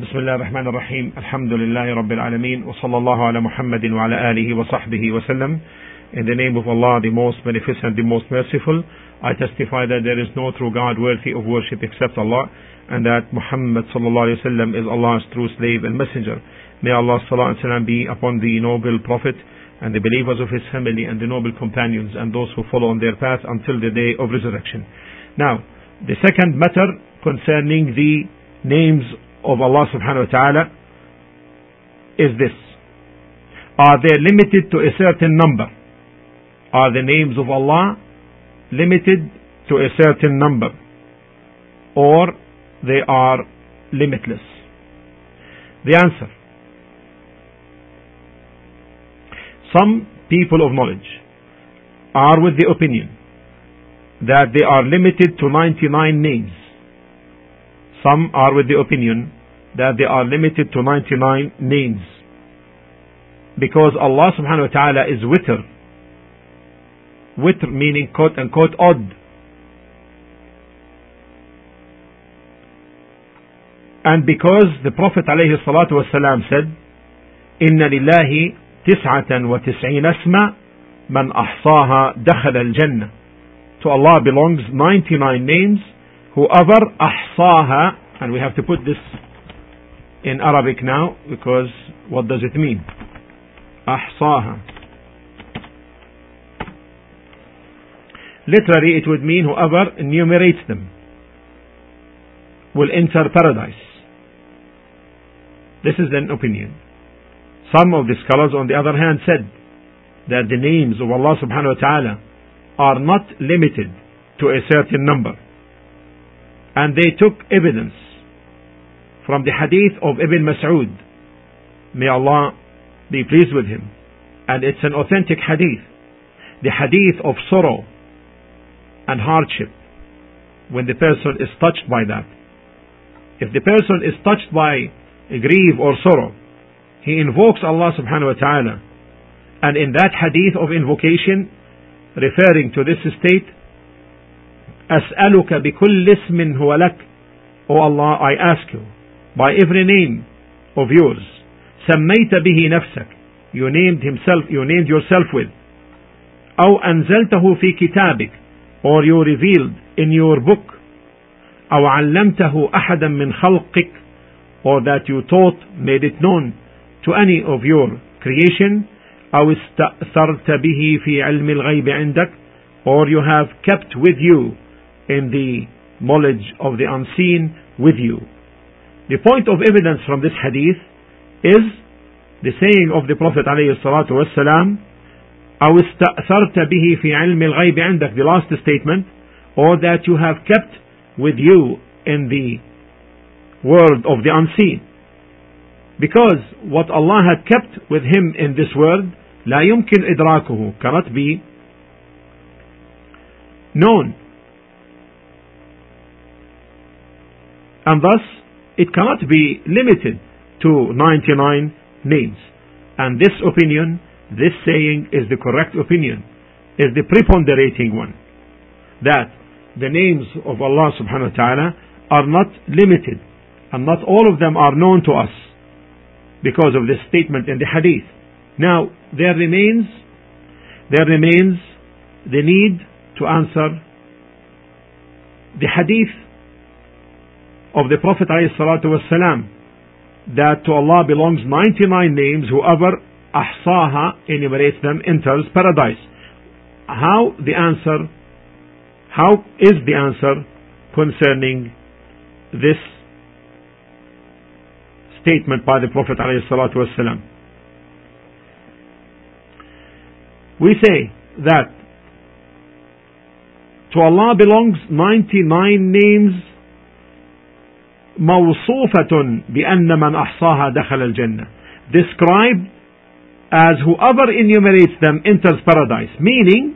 بسم الله الرحمن الرحيم الحمد لله رب العالمين وصلى الله على محمد وعلى آله وصحبه وسلم In the name of Allah, the most beneficent, the most merciful, I testify that there is no true God worthy of worship except Allah, and that Muhammad sallallahu alaihi wasallam is Allah's true slave and messenger. May Allah sallallahu alaihi wasallam be upon the noble Prophet and the believers of his family and the noble companions and those who follow on their path until the day of resurrection. Now, the second matter concerning the names of Allah subhanahu wa ta'ala is this. Are they limited to a certain number? Are the names of Allah limited to a certain number? Or they are limitless? The answer. Some people of knowledge are with the opinion that they are limited to 99 names some are with the opinion that they are limited to 99 names. Because Allah subhanahu wa ta'ala is witr. Witr meaning quote unquote odd. And because the Prophet alayhi salatu wasalam said, إن لله تسعة وتسعين اسما من أحصاها دخل الجنة. To Allah belongs 99 names whoever ahsaha and we have to put this in Arabic now because what does it mean? Ahsaha. Literally it would mean whoever enumerates them will enter paradise. This is an opinion. Some of the scholars on the other hand said that the names of Allah subhanahu wa ta'ala are not limited to a certain number and they took evidence from the hadith of Ibn Mas'ud. May Allah be pleased with him. And it's an authentic hadith. The hadith of sorrow and hardship when the person is touched by that. If the person is touched by grief or sorrow, he invokes Allah subhanahu wa ta'ala. And in that hadith of invocation, referring to this state, أسألك بكل اسم هو لك O Allah I ask you by every name of yours سميت به نفسك you named himself you named yourself with أو أنزلته في كتابك or you revealed in your book أو علمته أحدا من خلقك or that you taught made it known to any of your creation أو استأثرت به في علم الغيب عندك or you have kept with you in the knowledge of the unseen with you. The point of evidence from this hadith is the saying of the Prophet عليه الصلاة والسلام أو استأثرت به في علم الغيب عندك the last statement or that you have kept with you in the world of the unseen because what Allah had kept with him in this world لا يمكن إدراكه cannot be known and thus it cannot be limited to 99 names. And this opinion, this saying is the correct opinion, is the preponderating one. That the names of Allah subhanahu wa ta'ala are not limited and not all of them are known to us because of this statement in the hadith. Now, there remains, there remains the need to answer the hadith of the Prophet ﷺ that to Allah belongs 99 names, whoever ahsaha enumerates them enters paradise. How the answer, how is the answer concerning this statement by the Prophet ﷺ? We say that to Allah belongs 99 names موصوفة بأن من أحصاها دخل الجنة described as whoever enumerates them enters paradise meaning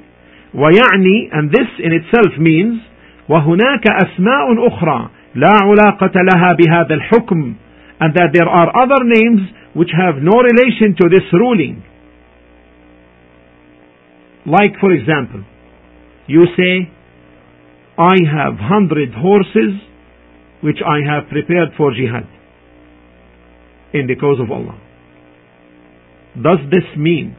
ويعني and this in itself means وهناك أسماء أخرى لا علاقة لها بهذا الحكم and that there are other names which have no relation to this ruling like for example you say I have hundred horses which I have prepared for jihad. in the cause of Allah. Does this mean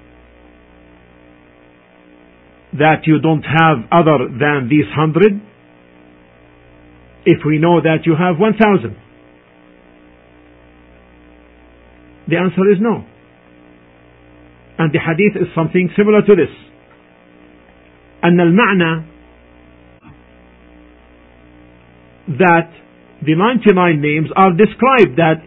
that you don't have other than these hundred? If we know that you have one thousand. The answer is no. And the hadith is something similar to this. أن المعنى that the 99 names are described that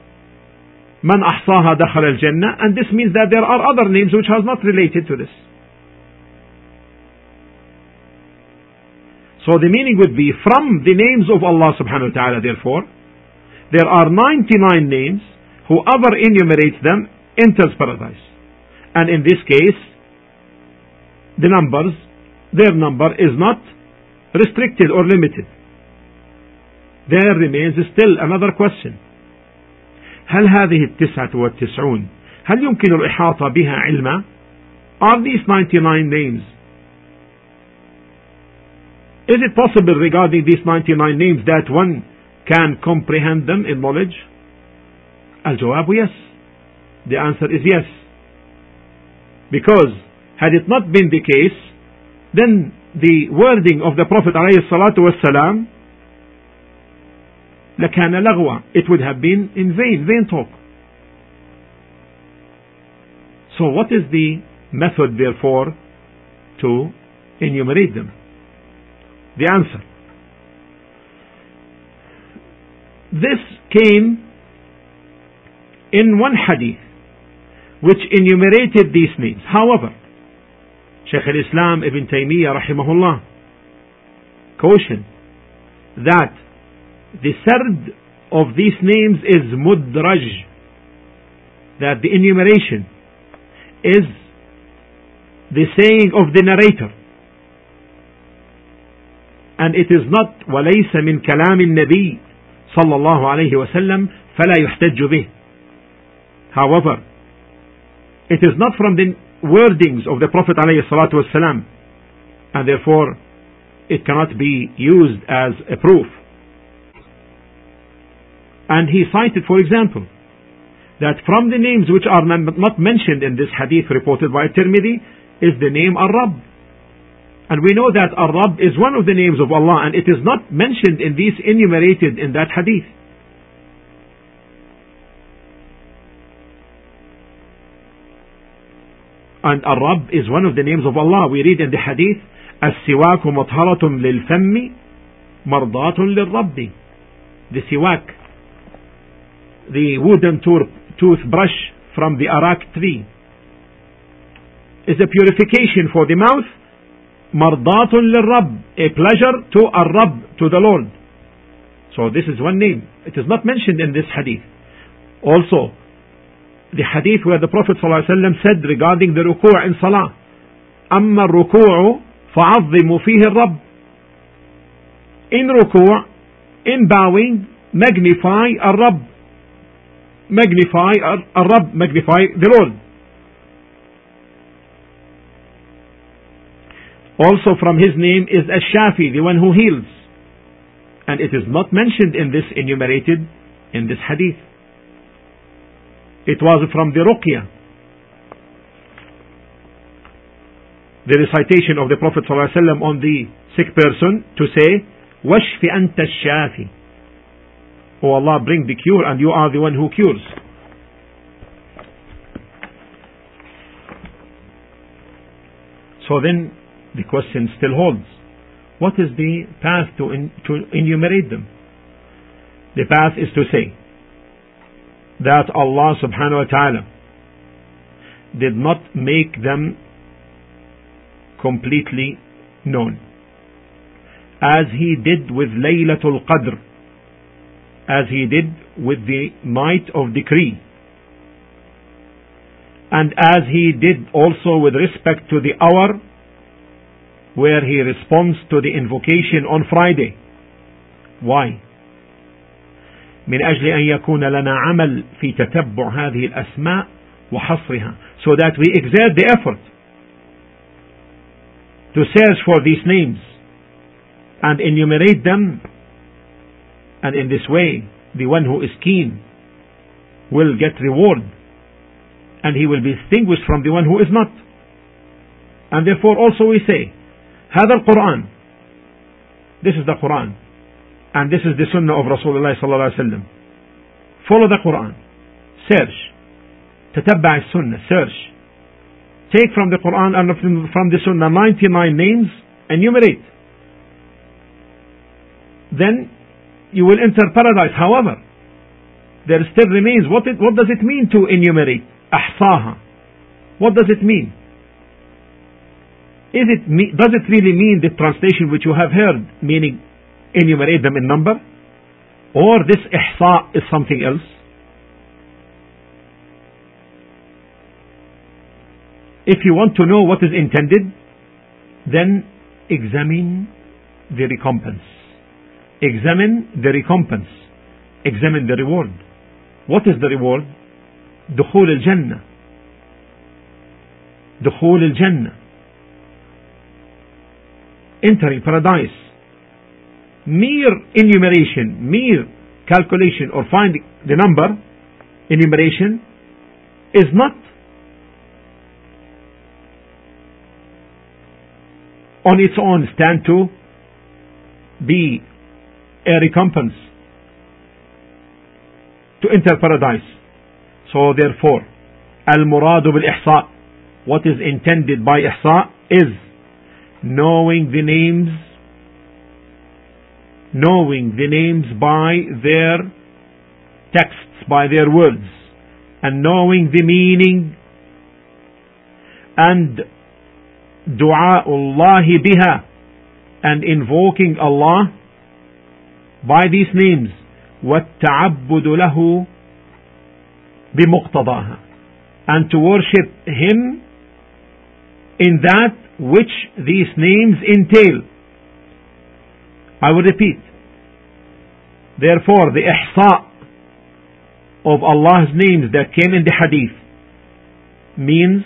man ahsaha dakhal al jannah and this means that there are other names which are not related to this. So the meaning would be from the names of Allah subhanahu wa ta'ala therefore there are 99 names whoever enumerates them enters paradise. And in this case the numbers their number is not restricted or limited There remains still another question. هل هذه التسعة والتسعون هل يمكن الإحاطة بها علما Are these 99 names Is it possible regarding these 99 names that one can comprehend them in knowledge الجواب yes The answer is yes Because had it not been the case then the wording of the Prophet عليه الصلاة والسلام لكان لغوا it would have been in vain vain talk so what is the method therefore to enumerate them the answer this came in one hadith which enumerated these names however Shaykh al-Islam Ibn Taymiyyah rahimahullah cautioned that the third of these names is mudraj, that the enumeration is the saying of the narrator. And it is not وليس من كلام النبي صلى الله عليه وسلم فلا يحتج به. However, it is not from the wordings of the Prophet عليه الصلاة والسلام and therefore it cannot be used as a proof. And he cited, for example, that from the names which are not mentioned in this hadith reported by Tirmidhi is the name Ar-Rabb. And we know that Ar-Rabb is one of the names of Allah and it is not mentioned in these enumerated in that hadith. And Ar-Rabb is one of the names of Allah. We read in the hadith, السواك مطهرة للفم مرضاة للرب. The siwak the wooden toothbrush from the arak tree is a purification for the mouth مرضاة للرب a pleasure to الرب to the Lord so this is one name it is not mentioned in this hadith also the hadith where the Prophet ﷺ said regarding the ruku' in salah أما الركوع فعظموا فيه الرب in ruku' in bowing magnify الرب magnify الرب magnify the Lord also from his name is Ash-Shafi the one who heals and it is not mentioned in this enumerated in this hadith it was from the Ruqya the recitation of the Prophet ﷺ on the sick person to say وَاشْفِ أَنْتَ الشَّافِي Oh Allah, bring the cure and you are the one who cures. So then the question still holds. What is the path to, in, to enumerate them? The path is to say that Allah subhanahu wa ta'ala did not make them completely known. As He did with Laylatul Qadr as he did with the night of decree and as he did also with respect to the hour where he responds to the invocation on Friday. Why? من أجل أن يكون لنا عمل في تتبع هذه الأسماء وحصرها so that we exert the effort to search for these names and enumerate them and in this way, the one who is keen will get reward and he will be distinguished from the one who is not. And therefore also we say, هذا القرآن This is the Quran. And this is the Sunnah of Rasulullah sallallahu alaihi wasallam. Follow the Quran. Search. تتبع السنة. Search. Take from the Quran and from the Sunnah 99 names. Enumerate. Then you will enter paradise. However, there still remains, what, it, what does it mean to enumerate? أحصاها. What does it mean? Is it, does it really mean the translation which you have heard, meaning enumerate them in number? Or this ihsa is something else? If you want to know what is intended, then examine the recompense. Examine the recompense. Examine the reward. What is the reward? دخول الجنة. دخول الجنة. Entering paradise. Mere enumeration, mere calculation or finding the number, enumeration, is not on its own stand to be a recompense to enter paradise. So therefore, al-muradu bil-ihsa, what is intended by ihsa is knowing the names, knowing the names by their texts, by their words, and knowing the meaning and دعاء الله بها and invoking Allah by these names والتعبد له بمقتضاها and to worship him in that which these names entail I will repeat therefore the ihsa of Allah's names that came in the hadith means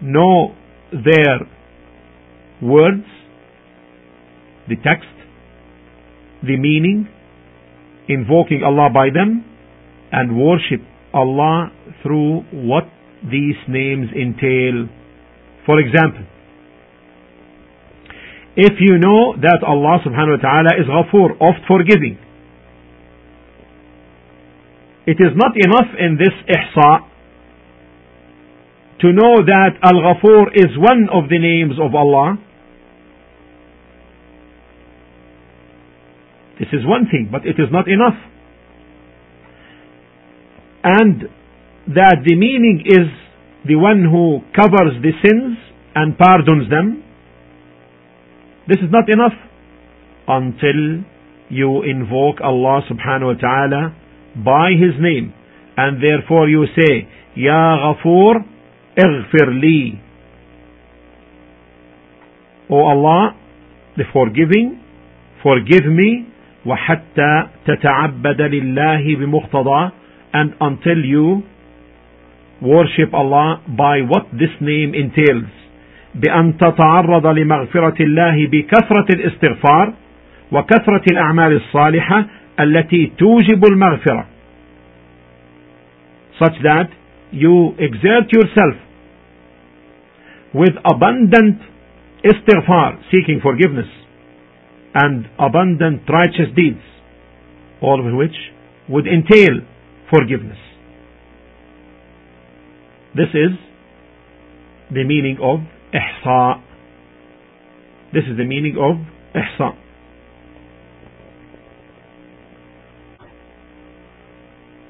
know their words the text the meaning, invoking Allah by them, and worship Allah through what these names entail. For example, if you know that Allah subhanahu wa ta'ala is Ghafoor, oft forgiving, it is not enough in this ihsa to know that Al-Ghafoor is one of the names of Allah This is one thing, but it is not enough. And that the meaning is the one who covers the sins and pardons them. This is not enough until you invoke Allah subhanahu wa ta'ala by His name. And therefore you say, Ya Ghafoor, اغفر لي. O Allah, the forgiving, forgive me وحتى تتعبد لله بمقتضى and until you worship Allah by what this name entails بأن تتعرض لمغفرة الله بكثرة الاستغفار وكثرة الأعمال الصالحة التي توجب المغفرة such that you exert yourself with abundant istighfar seeking forgiveness and abundant righteous deeds, all of which would entail forgiveness. This is the meaning of ihsa. This is the meaning of ihsa.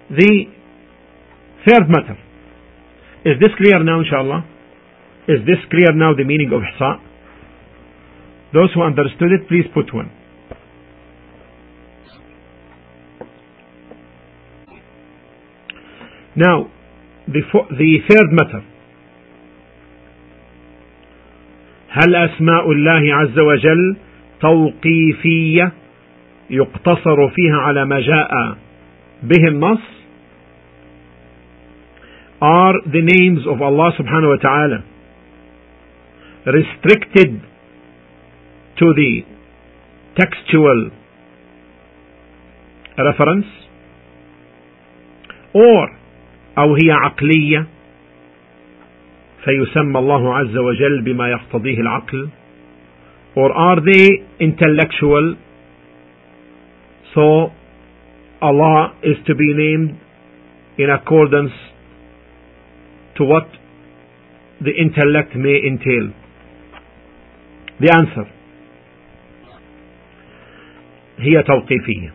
The third matter. Is this clear now, inshallah? Is this clear now the meaning of ihsa? Those who understood it, please put one. Now, the, the third matter. هل أسماء الله عز وجل توقيفية يقتصر فيها على ما جاء به النص Are the names of Allah subhanahu wa ta'ala restricted to the textual reference or أو هي عقلية فيسمى الله عز وجل بما يقتضيه العقل or are they intellectual so Allah is to be named in accordance to what the intellect may entail the answer هي توقيفية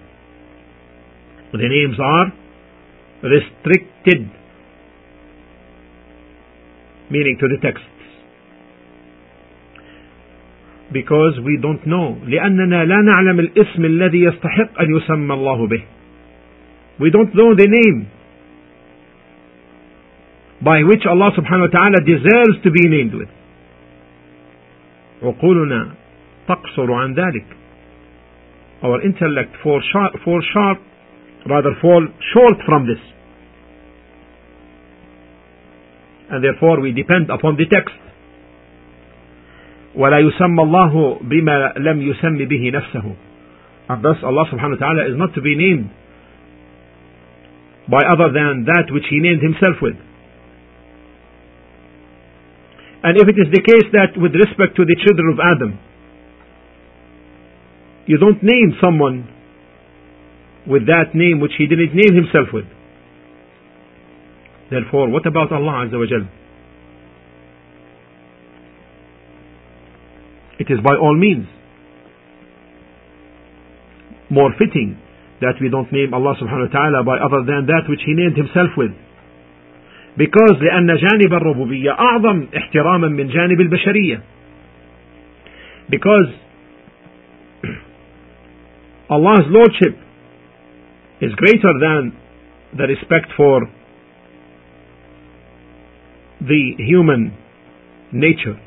the names are restricted meaning to the texts because we don't know لأننا لا نعلم الاسم الذي يستحق أن يسمى الله به we don't know the name by which Allah subhanahu wa ta'ala deserves to be named with عقولنا تقصر عن ذلك our intellect fall short, fall short rather fall short from this and therefore we depend upon the text ولا يسمى الله بما لم يسم به نفسه and thus Allah subhanahu wa ta'ala is not to be named by other than that which he named himself with and if it is the case that with respect to the children of Adam you don't name someone with that name which he didn't name himself with Therefore, what about Allah Azza wa Jal? It is by all means more fitting that we don't name Allah subhanahu wa ta'ala by other than that which He named Himself with. Because لأن جانب الربوبية أعظم احتراما من جانب البشرية. Because Allah's Lordship is greater than the respect for the human nature,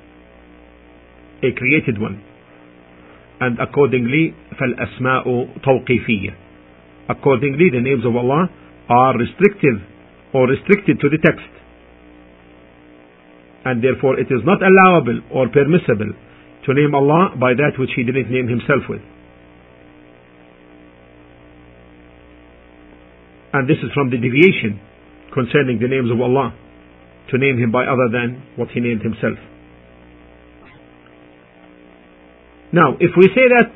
a created one. And accordingly, فَالْأَسْمَاءُ تَوْقِيفِيَّة Accordingly, the names of Allah are restrictive or restricted to the text. And therefore, it is not allowable or permissible to name Allah by that which He didn't name Himself with. And this is from the deviation concerning the names of Allah to name him by other than what he named himself. Now, if we say that,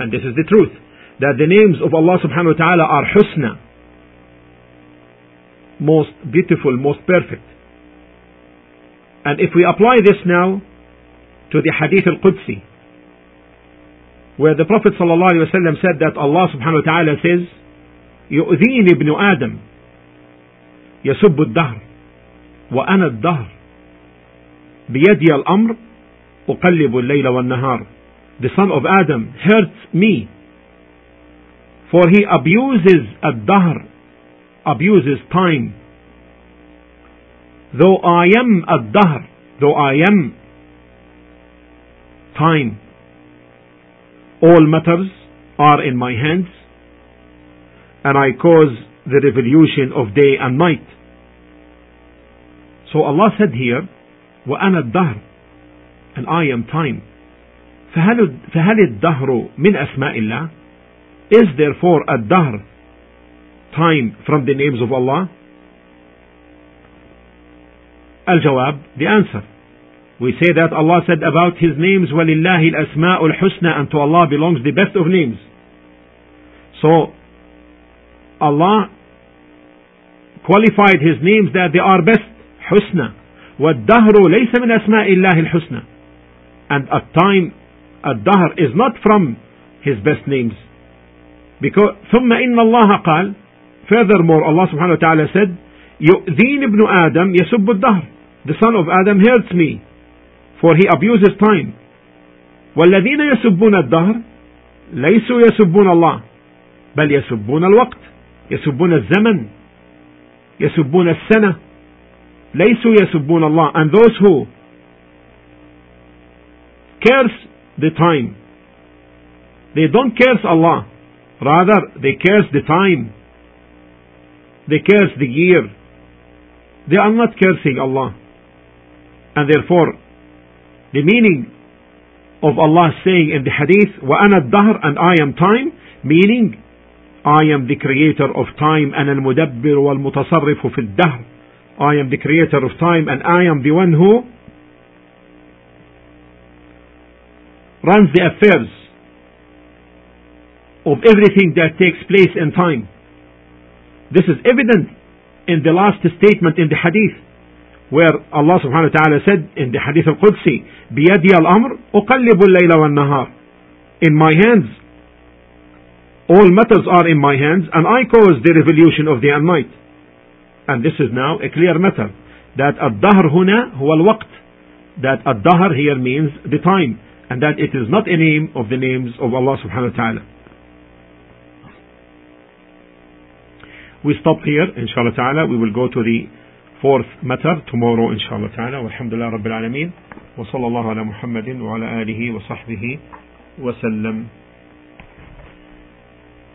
and this is the truth, that the names of Allah subhanahu wa ta'ala are husna, most beautiful, most perfect. And if we apply this now to the hadith al-Qudsi, where the Prophet wasallam said that Allah subhanahu wa ta'ala says, يؤذيني ابن آدم يسب الدهر وأنا الدهر بيدي الأمر أقلب الليل والنهار The son of Adam hurts me for he abuses الدهر abuses time though I am الدهر though I am time all matters are in my hands and I cause the revolution of day and night So Allah said here, وأنا الدهر and I am time. فهل, فهل الدهر من أسماء الله? Is therefore الدهر time from the names of Allah? الجواب, the answer. We say that Allah said about His names, وَلِلَّهِ الْأَسْمَاءُ الْحُسْنَى and to Allah belongs the best of names. So, Allah qualified His names that they are best. حسنى والدهر ليس من أسماء الله الحسنى and at time الدهر is not from his best names because ثم إن الله قال furthermore Allah subhanahu wa ta'ala said يؤذين ابن آدم يسب الدهر the son of Adam hurts me for he abuses time والذين يسبون الدهر ليسوا يسبون الله بل يسبون الوقت يسبون الزمن يسبون السنة ليسوا يسبون الله and those who curse the time they don't curse Allah rather they curse the time they curse the year they are not cursing Allah and therefore the meaning of Allah saying in the hadith وَأَنَا الدَّهْرِ and I am time meaning I am the creator of time أنا المدبر والمتصرف في الدهر I am the creator of time and I am the one who runs the affairs of everything that takes place in time. This is evident in the last statement in the hadith where Allah subhanahu wa ta'ala said in the hadith al-Qudsi بيدي الأمر أقلب الليل والنهار In my hands all matters are in my hands and I cause the revolution of day and night. And this is now a clear matter that الدهر هنا هو الوقت that الدهر here means the time and that it is not a name of the names of Allah subhanahu wa ta'ala. We stop here, inshallah ta'ala. We will go to the fourth matter tomorrow, inshallah ta'ala. Walhamdulillah Rabbil Alameen. وصلى الله على محمد وعلى آله وصحبه وسلم